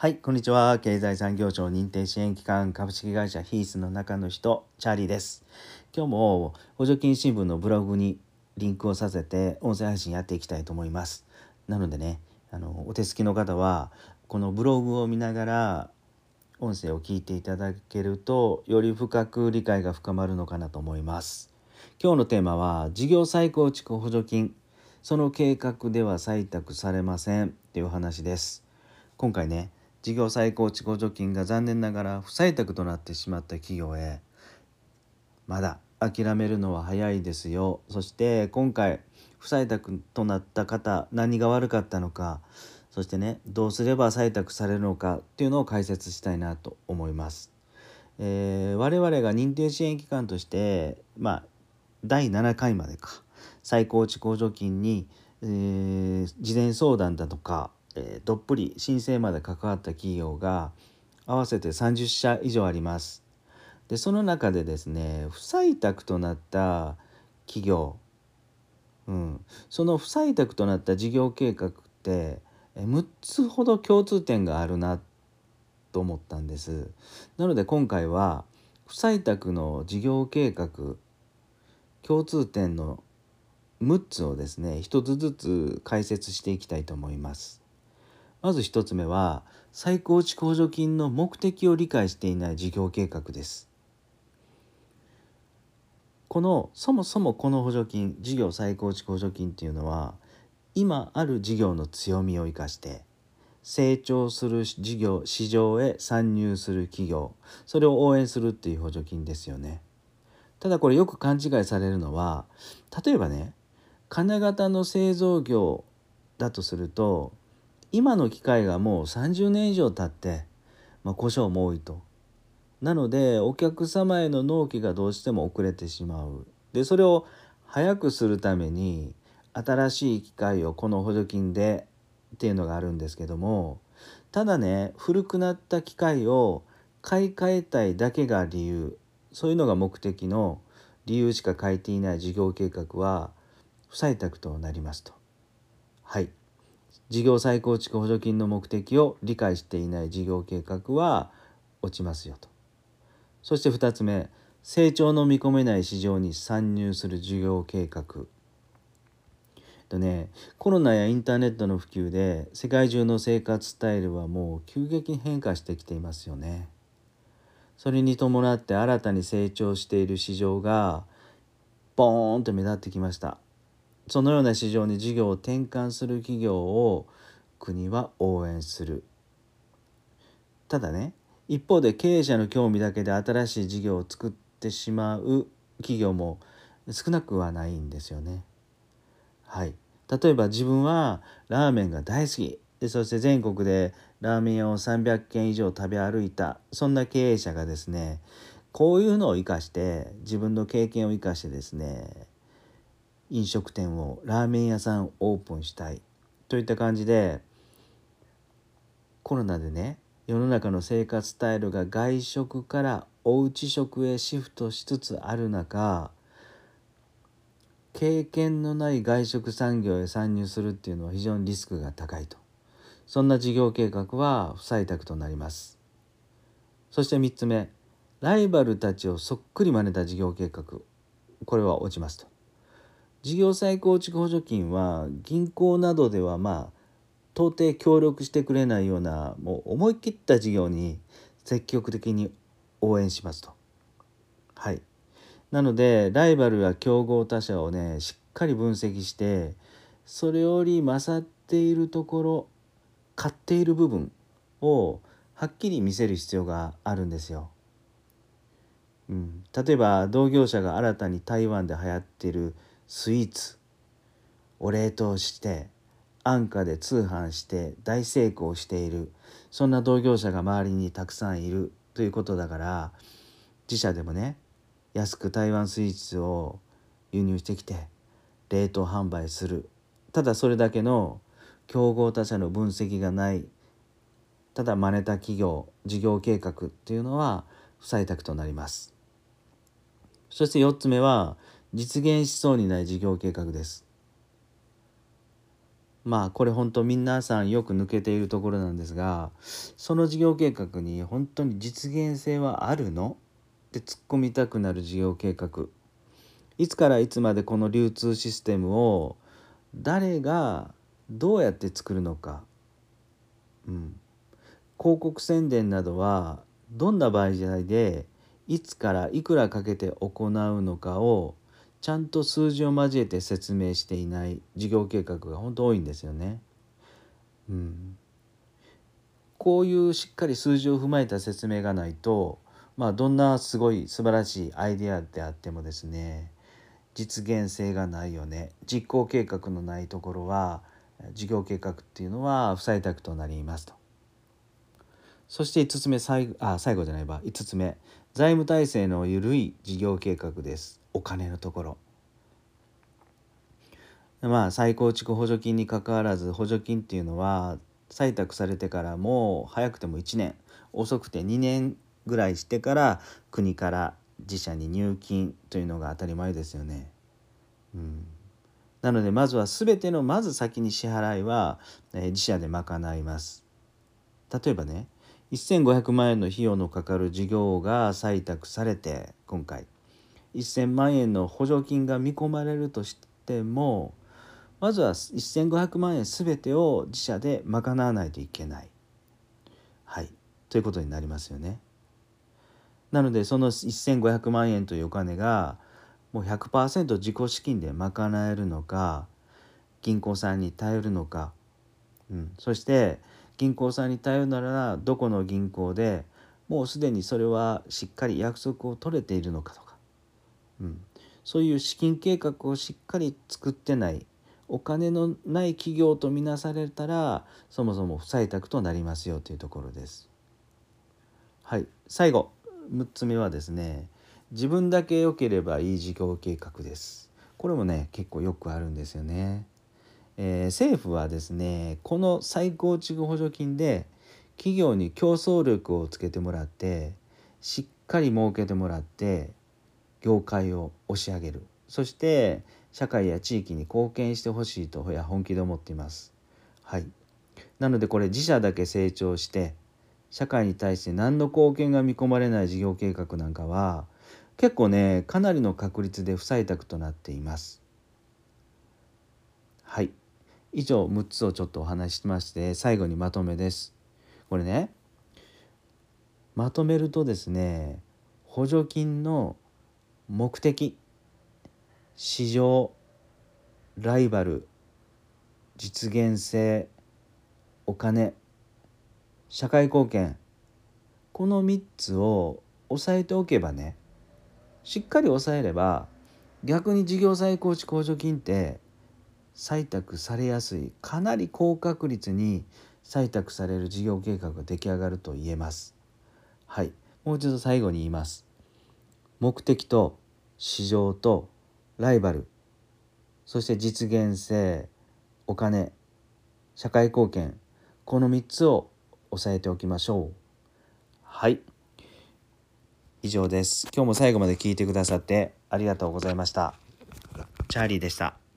はい、こんにちは。経済産業省認定支援機関株式会社ヒースの中の人、チャーリーです。今日も補助金新聞のブログにリンクをさせて音声配信やっていきたいと思います。なのでね、あのお手すきの方はこのブログを見ながら音声を聞いていただけるとより深く理解が深まるのかなと思います。今日のテーマは事業再構築補助金その計画では採択されませんっていう話です。今回ね事業再構築補助金が残念ながら不採択となってしまった企業へまだ諦めるのは早いですよそして今回不採択となった方何が悪かったのかそしてねどうすれば採択されるのかっていうのを解説したいなと思います。えー我々が認定支援機関としてまあ第7回までか再構築補助金に、えー事前相談だとか、えーどっぷり申請まで関わった企業が合わせて30社以上あります。でその中でですね不採択となった企業、うん、その不採択となった事業計画ってえ6つほど共通点があるなと思ったんです。なので今回は不採択の事業計画共通点の6つをですね1つずつ解説していきたいと思います。まず1つ目は再構築補助金の目的を理解していない事業計画です。このそもそもこの補助金事業再構築補助金っていうのは今ある事業の強みを生かして成長する事業市場へ参入する企業それを応援するっていう補助金ですよね。ただこれよく勘違いされるのは例えばね金型の製造業だとすると今の機械がもう30年以上経って、まあ、故障も多いと。なのでお客様への納期がどうしても遅れてしまう。でそれを早くするために新しい機械をこの補助金でっていうのがあるんですけどもただね古くなった機械を買い替えたいだけが理由そういうのが目的の理由しか書いていない事業計画は不採択となりますと。はい。事業再構築補助金の目的を理解していない事業計画は落ちますよと。そして2つ目成長の見込めない市場に参入する事業計画。とねコロナやインターネットの普及で世界中の生活スタイルはもう急激に変化してきていますよね。それに伴って新たに成長している市場がボーンと目立ってきました。そのような市場に事業を転換する企業を国は応援する。ただね一方で経営者の興味だけで新しい事業を作ってしまう企業も少なくはないんですよね。はい、例えば自分はラーメンが大好きでそして全国でラーメン屋を300軒以上食べ歩いたそんな経営者がですねこういうのを生かして自分の経験を生かしてですね飲食店をラーメン屋さんオープンしたいといった感じでコロナでね世の中の生活スタイルが外食からおうち食へシフトしつつある中経験のない外食産業へ参入するっていうのは非常にリスクが高いと。そんな事業計画は不採択となります。そして3つ目ライバルたちをそっくり真似た事業計画。これは落ちますと。事業再構築補助金は銀行などではまあ到底協力してくれないようなもう思い切った事業に積極的に応援しますと。はい。なのでライバルや競合他社をねしっかり分析してそれより勝っているところ買っている部分をはっきり見せる必要があるんですよ。うん、例えば同業者が新たに台湾で流行っているスイーツ。お冷凍して安価で通販して大成功している。そんな同業者が周りにたくさんいる。ということだから自社でもね安く台湾スイーツを輸入してきて冷凍販売する。ただそれだけの競合他社の分析がない。ただ真似た企業事業計画っていうのは不採択となります。そして4つ目は実現しそうにない事業計画です。まあこれ本当皆さんよく抜けているところなんですがその事業計画に本当に実現性はあるの？って突っ込みたくなる事業計画。いつからいつまでこの流通システムを誰がどうやって作るのか、うん、広告宣伝などはどんな場合じゃないでいつからいくらかけて行うのかをちゃんと数字を交えて説明していない事業計画が本当多いんですよね。うん、こういうしっかり数字を踏まえた説明がないと、まあ、どんなすごい素晴らしいアイデアであってもですね実現性がないよね。実行計画のないところは事業計画っていうのは不採択となりますと。そして5つ目最後あ最後じゃないば5つ目。財務体制の緩い事業計画です。お金のところ。まあ再構築補助金にかかわらず補助金っていうのは採択されてからもう早くても1年遅くて2年ぐらいしてから国から自社に入金というのが当たり前ですよね。うん、なのでまずは全てのまず先に支払いは、えー、自社で賄います。例えばね1500万円の費用のかかる事業が採択されて今回1000万円の補助金が見込まれるとしてもまずは1500万円全てを自社で賄わないといけない。はいということになりますよね。なのでその1500万円というお金がもう100%自己資金で賄えるのか銀行さんに頼るのか、うん、そして銀行さんに頼るならどこの銀行でもうすでにそれはしっかり約束を取れているのかとか、うん、そういう資金計画をしっかり作ってないお金のない企業とみなされたらそもそも不採択となりますよというところです。はい最後6つ目はですね自分だけ良ければいい事業計画です。これもね結構よくあるんですよね。えー、政府はですねこの再構築補助金で企業に競争力をつけてもらってしっかり儲けてもらって業界を押し上げるそして社会や地域に貢献してほしいとや本気で思っています。はい、なのでこれ自社だけ成長して社会に対して何の貢献が見込まれない事業計画なんかは結構ねかなりの確率で不採択となっています。はい以上6つをちょっとお話ししまして最後にまとめです。これねまとめるとですね補助金の目的市場ライバル実現性お金社会貢献この3つを押さえておけばねしっかり押さえれば逆に事業再構築補助金って採択されやすいかなり高確率に採択される事業計画が出来上がると言えます。はい、もう一度最後に言います。目的と市場とライバル。そして実現性お金社会貢献。この3つを押さえておきましょう。はい。以上です。今日も最後まで聞いてくださってありがとうございました。チャーリーでした。